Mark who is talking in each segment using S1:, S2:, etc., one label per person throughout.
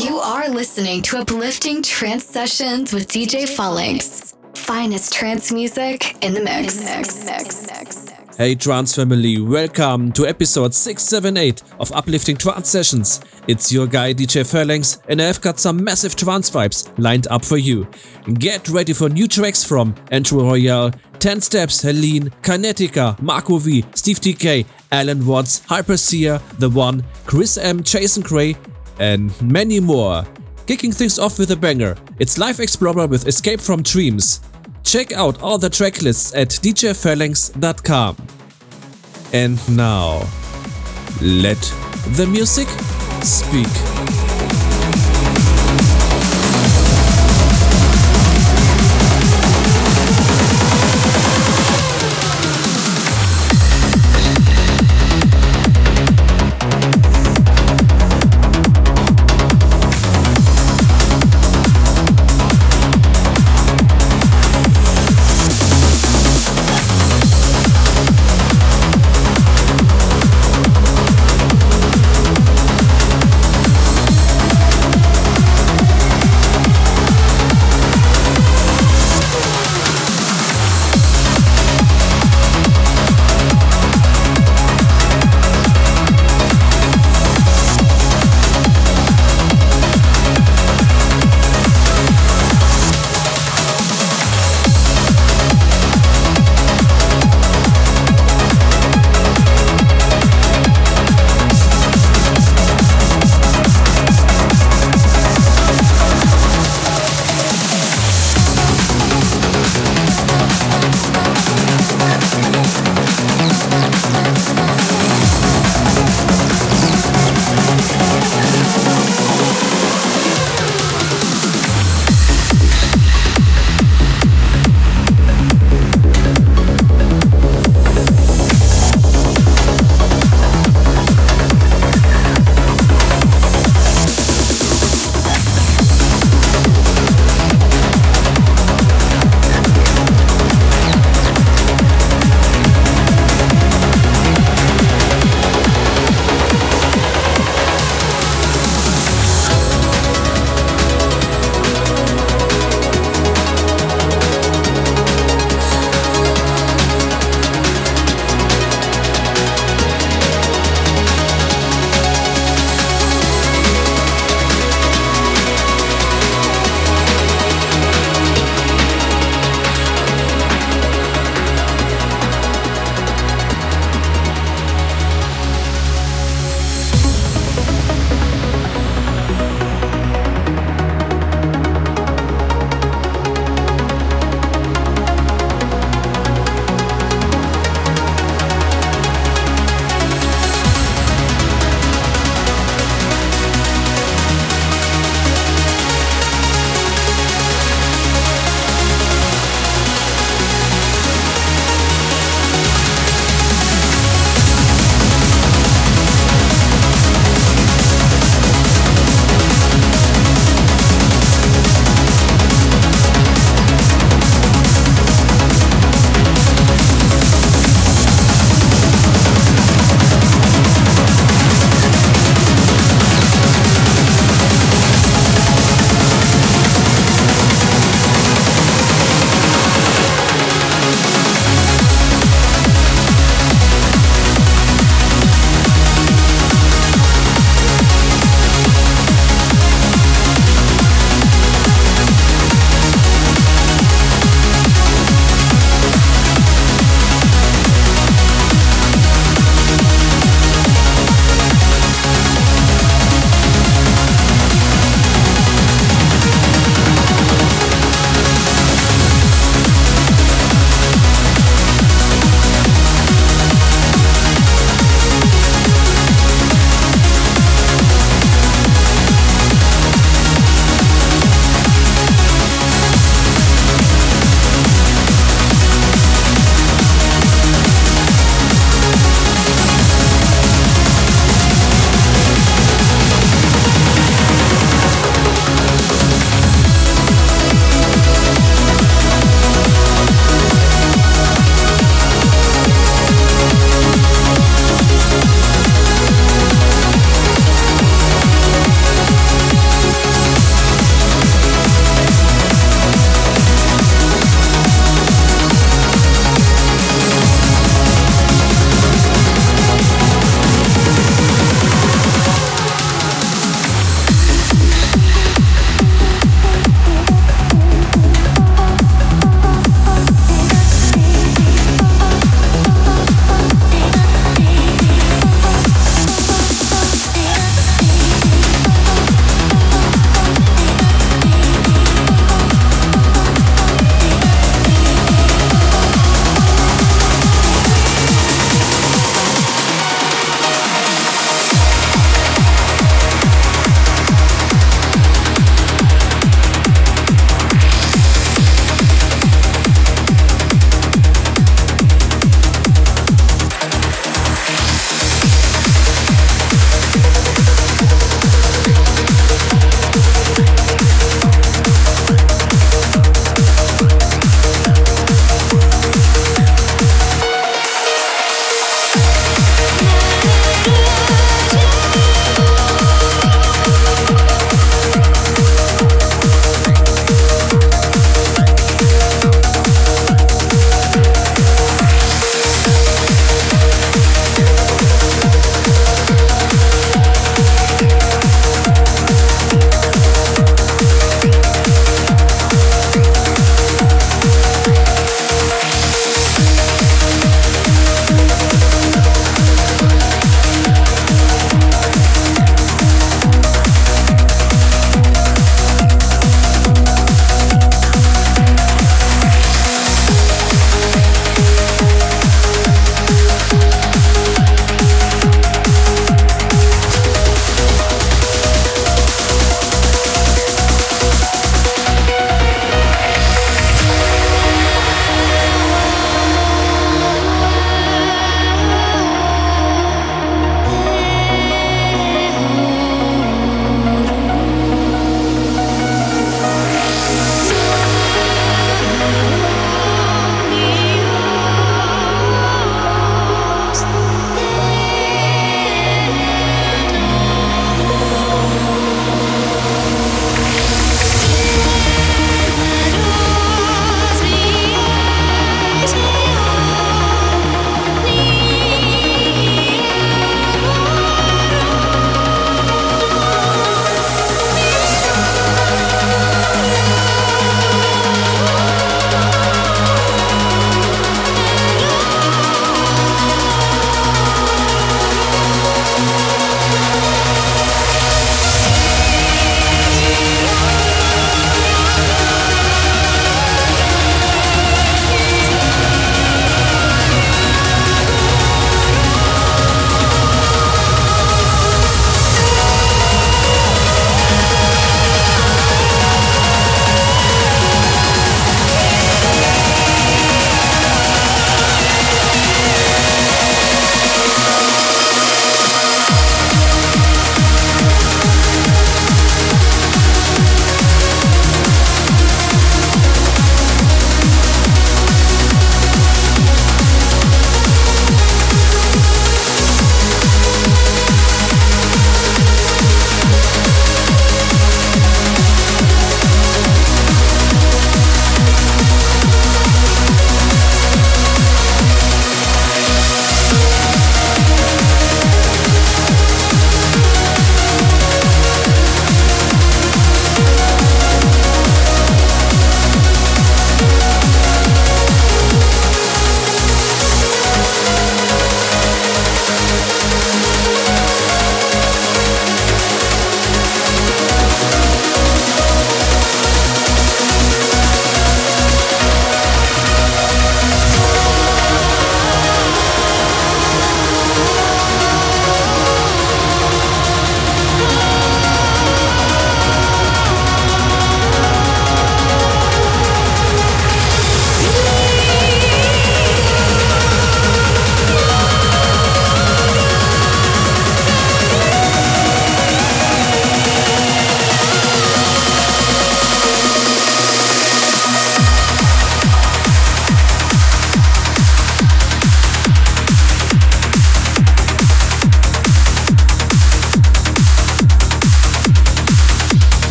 S1: You are listening to uplifting trance sessions with DJ Phalanx. Finest trance music in the mix.
S2: Hey trance family, welcome to episode 678 of Uplifting Trance Sessions. It's your guy DJ Phalanx and I've got some massive trance vibes lined up for you. Get ready for new tracks from Andrew Rayel, 10 Steps, Heleen, Kinetica, Marco V, Steve Dekay, Allen Watts, Hypersia, TH3 ONE, Chris M, Jason Gray, and many more. Kicking things off with a banger, it's Life Explorer with Escape from Dreams. Check out all the track lists at djphalanx.com. And now, let the music speak.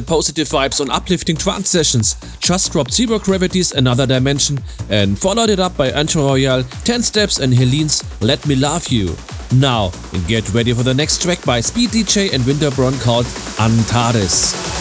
S2: The positive vibes on uplifting trance sessions, just dropped Zero Gravity's Another Dimension and followed it up by Andrew Rayel, 10 Steps and Heleen's Let Me Love You. Now, get ready for the next track by Speed DJ and Winterborn called Antares.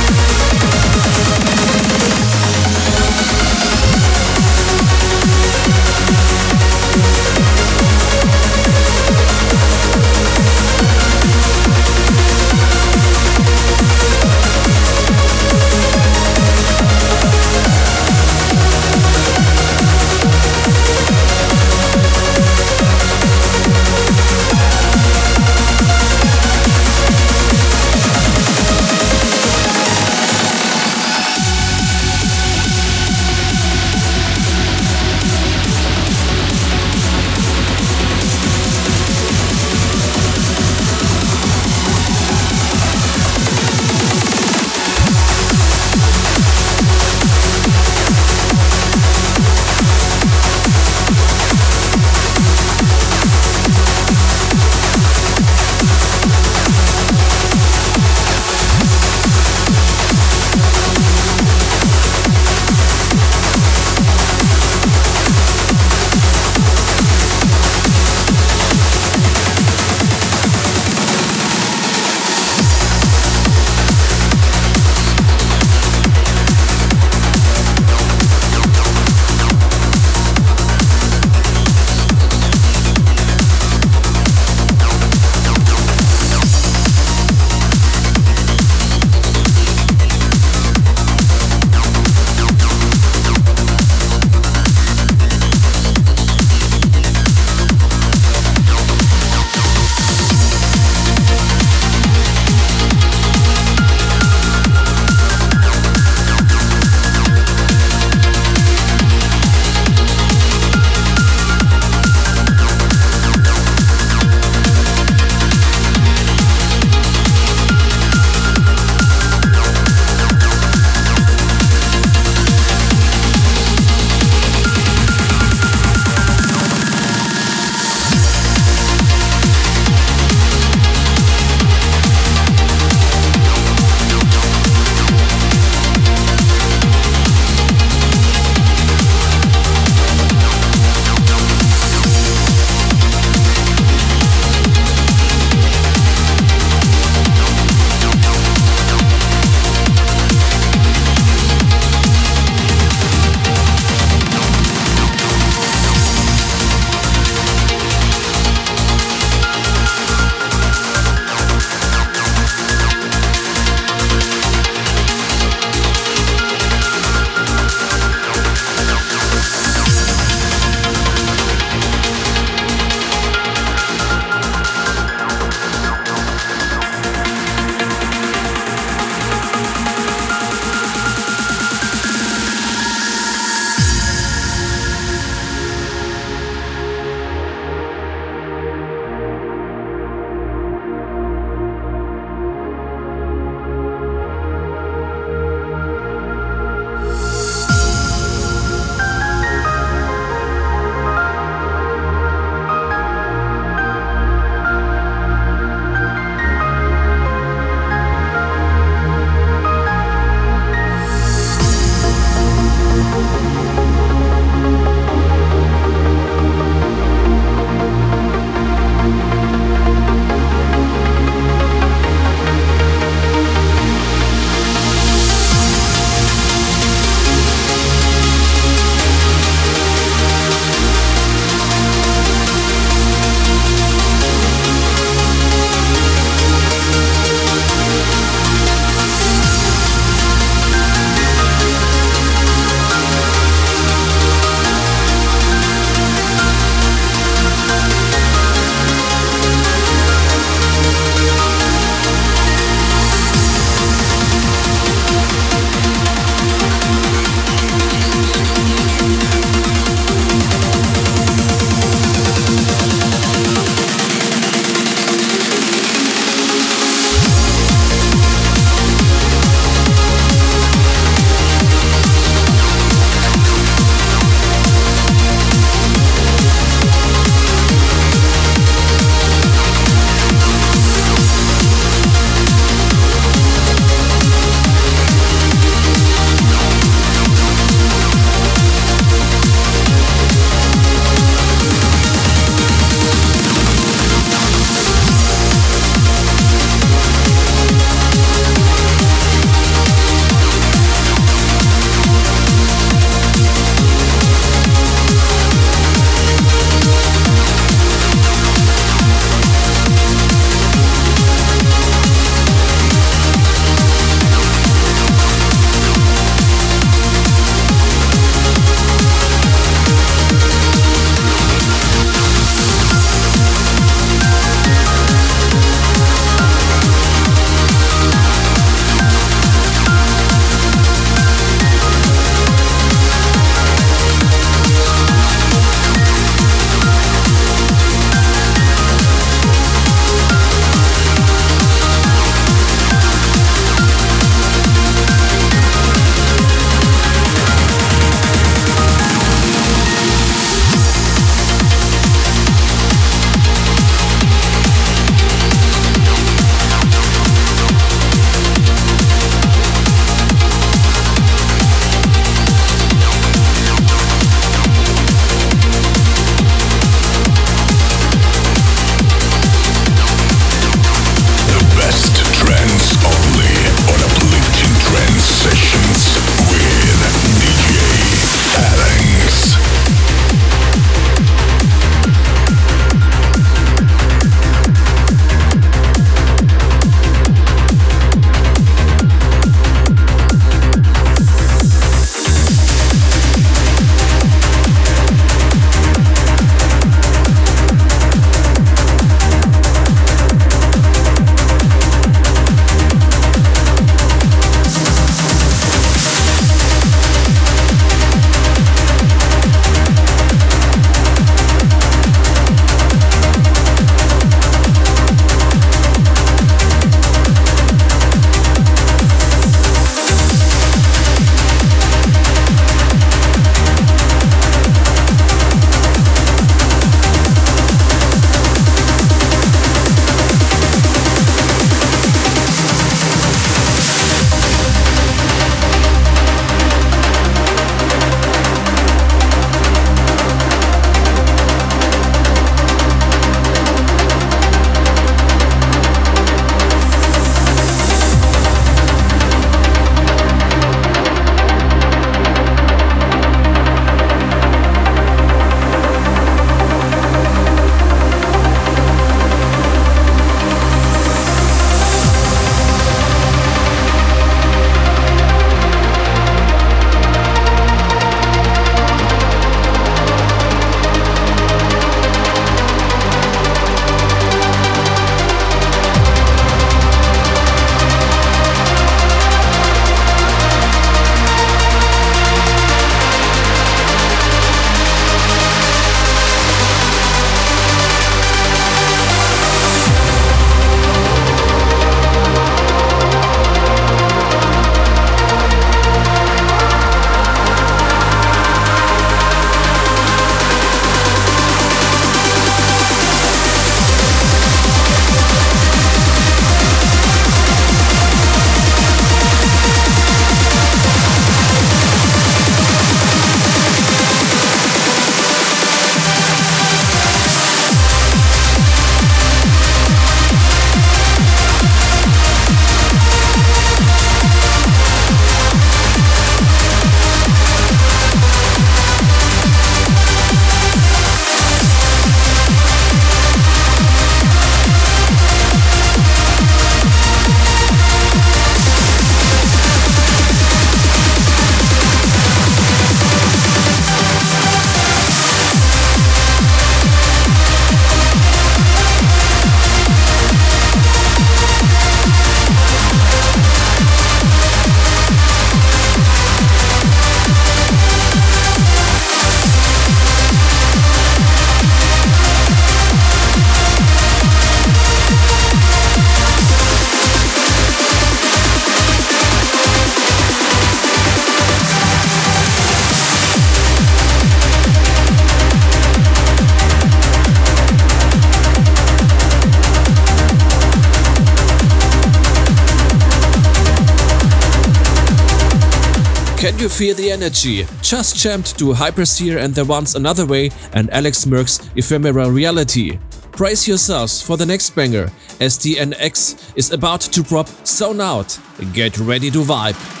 S2: You feel the energy? Just jammed to Hypersia and TH3 ONE's Another Way and Alex Merk's Ephemeral Reality. Brace yourselves for the next banger, as DNX is about to drop Zone Out. Get ready to vibe.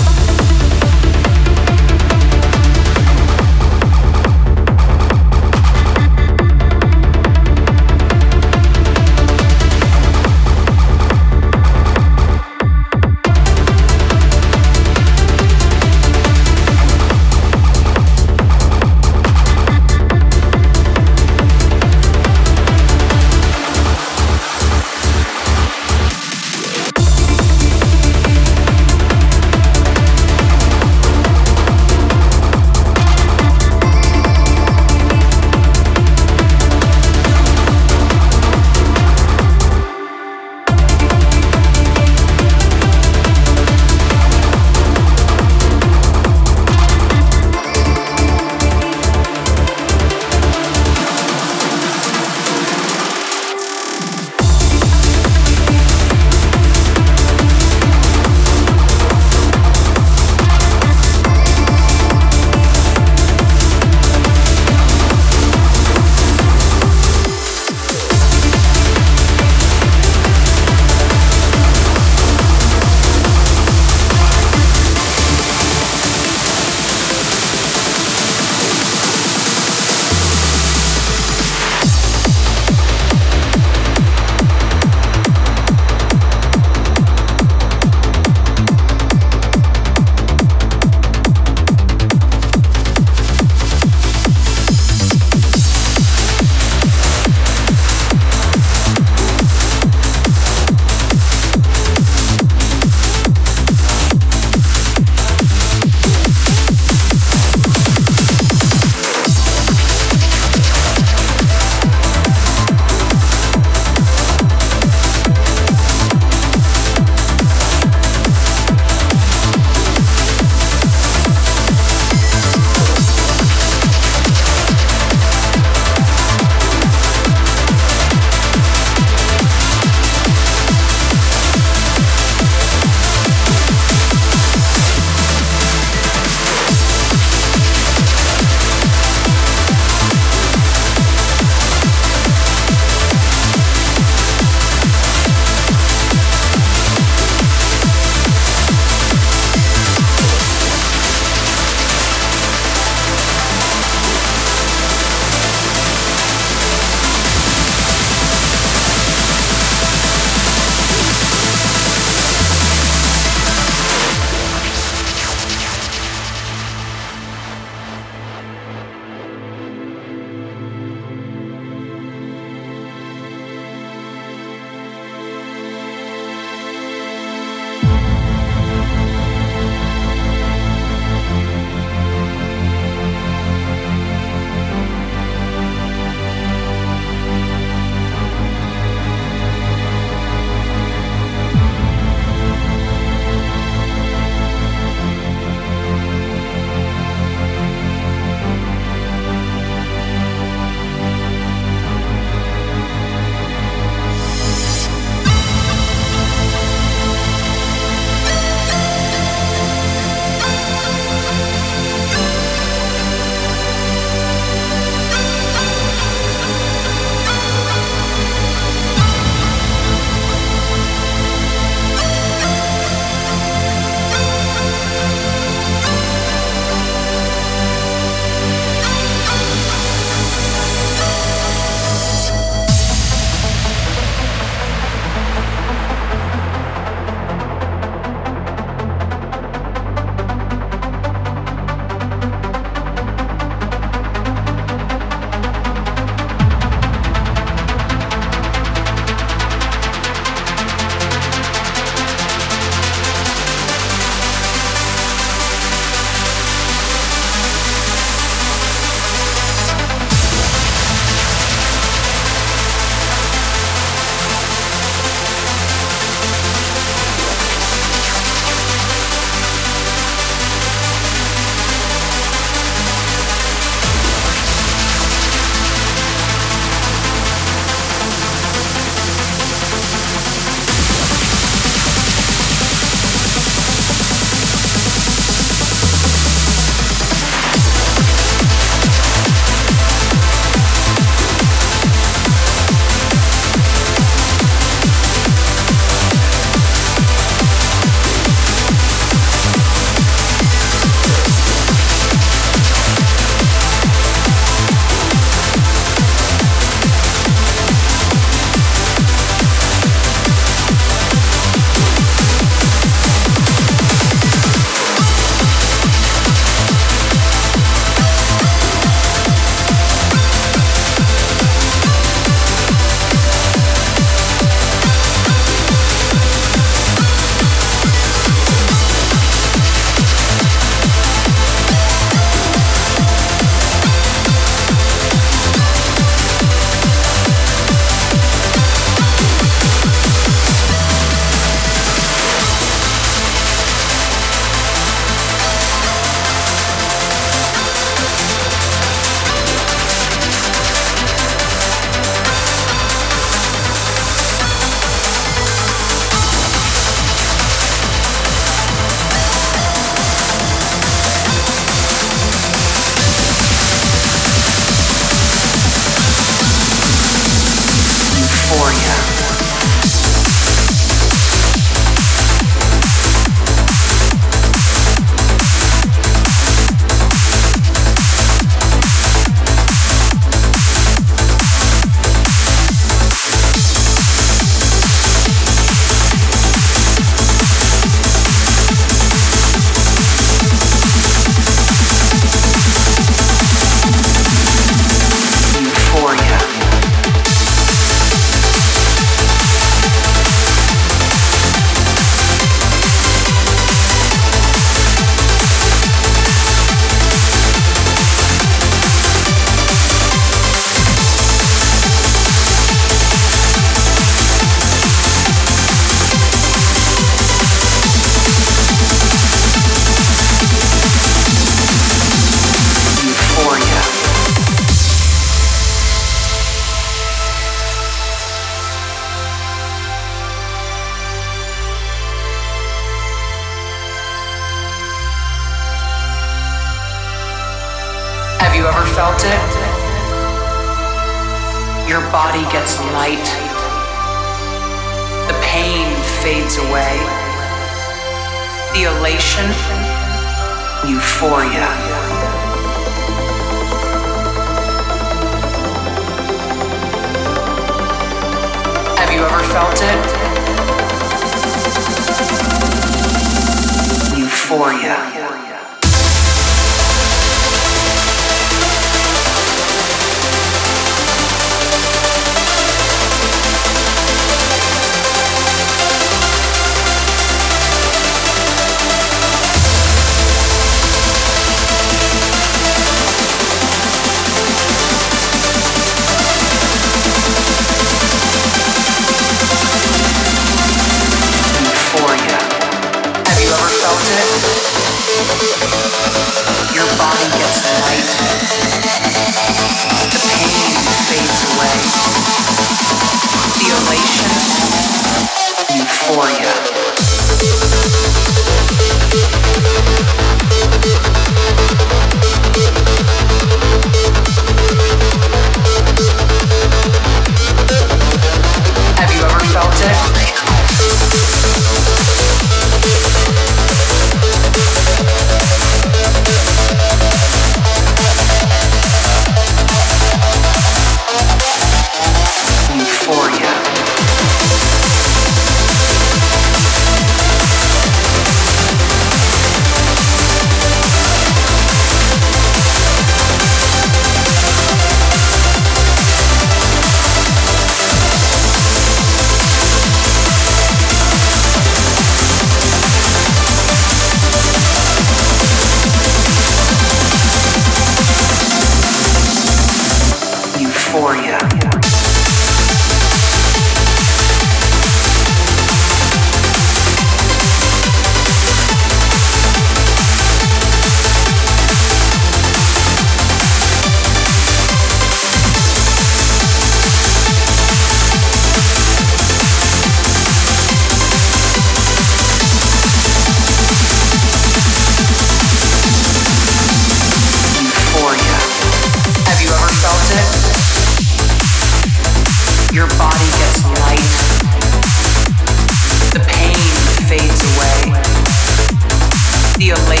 S3: Euphoria.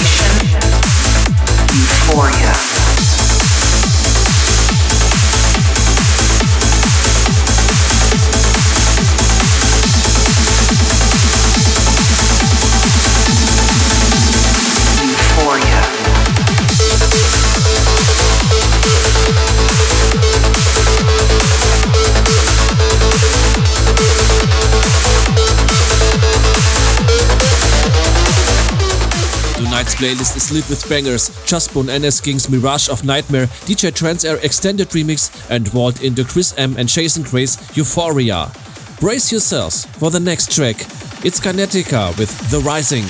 S3: Euphoria.
S2: Playlist is lit with bangers, Chasbon N-sKing's Mirage of Nightmare, DJ Tranceair Extended Remix, and Vault into Chris M and Jason Gray's Euphoria. Brace yourselves for the next track. It's Kinetica with The Rising.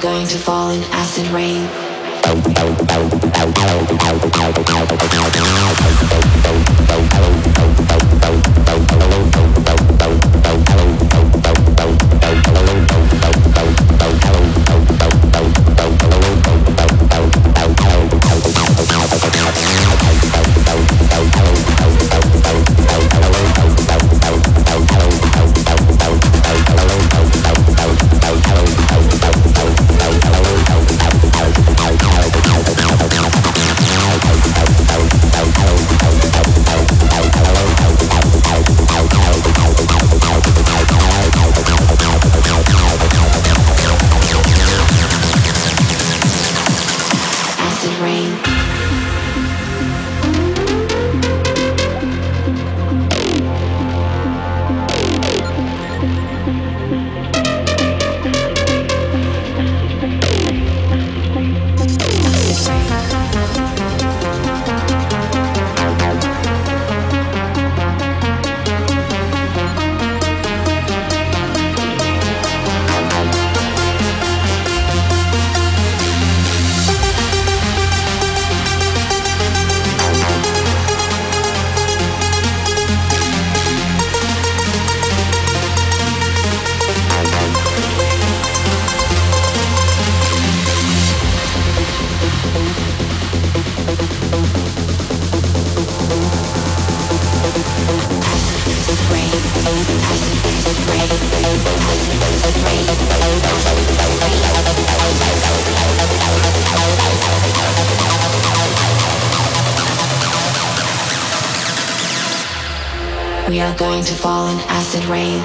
S4: Going to fall in acid rain. Going to fall in acid rain.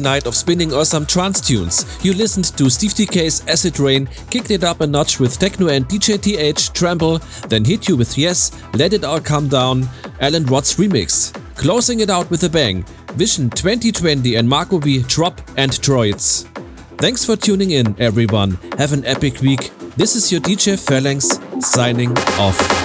S2: Night of spinning awesome trance tunes. You listened to Steve Dekay's Acid Rain, kicked it up a notch with TEKNO and DJ TH Tremble, then hit you with JES, Let It All Come Down, Allen Watts remix. Closing it out with a bang, Vision 2020 and Marco V Drop ANTDROIDS. Thanks for tuning in, everyone. Have an epic week. This is your DJ Phalanx signing off.